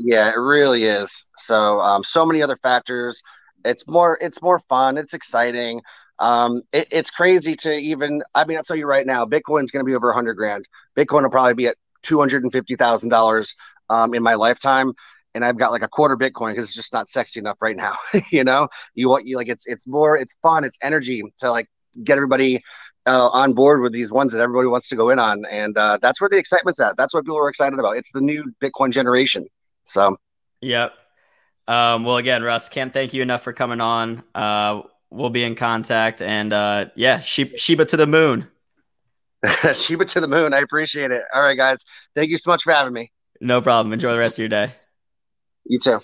Yeah, it really is. So, um, so many other factors. It's more. It's more fun. It's exciting. Um, it, it's crazy to even. I mean, I'll tell you right now, Bitcoin's going to be over a hundred grand. Bitcoin will probably be at two hundred and fifty thousand dollars um, in my lifetime, and I've got like a quarter Bitcoin because it's just not sexy enough right now. you know, you want you like it's it's more. It's fun. It's energy to like get everybody. Uh, on board with these ones that everybody wants to go in on, and uh, that's where the excitement's at. That's what people are excited about. It's the new Bitcoin generation. So Yep. Um, well, again, Russ, can't thank you enough for coming on. Uh, we'll be in contact, and uh, yeah, Shiba to the moon. Shiba to the moon. I appreciate it. All right, guys. Thank you so much for having me. No problem. Enjoy the rest of your day. You too.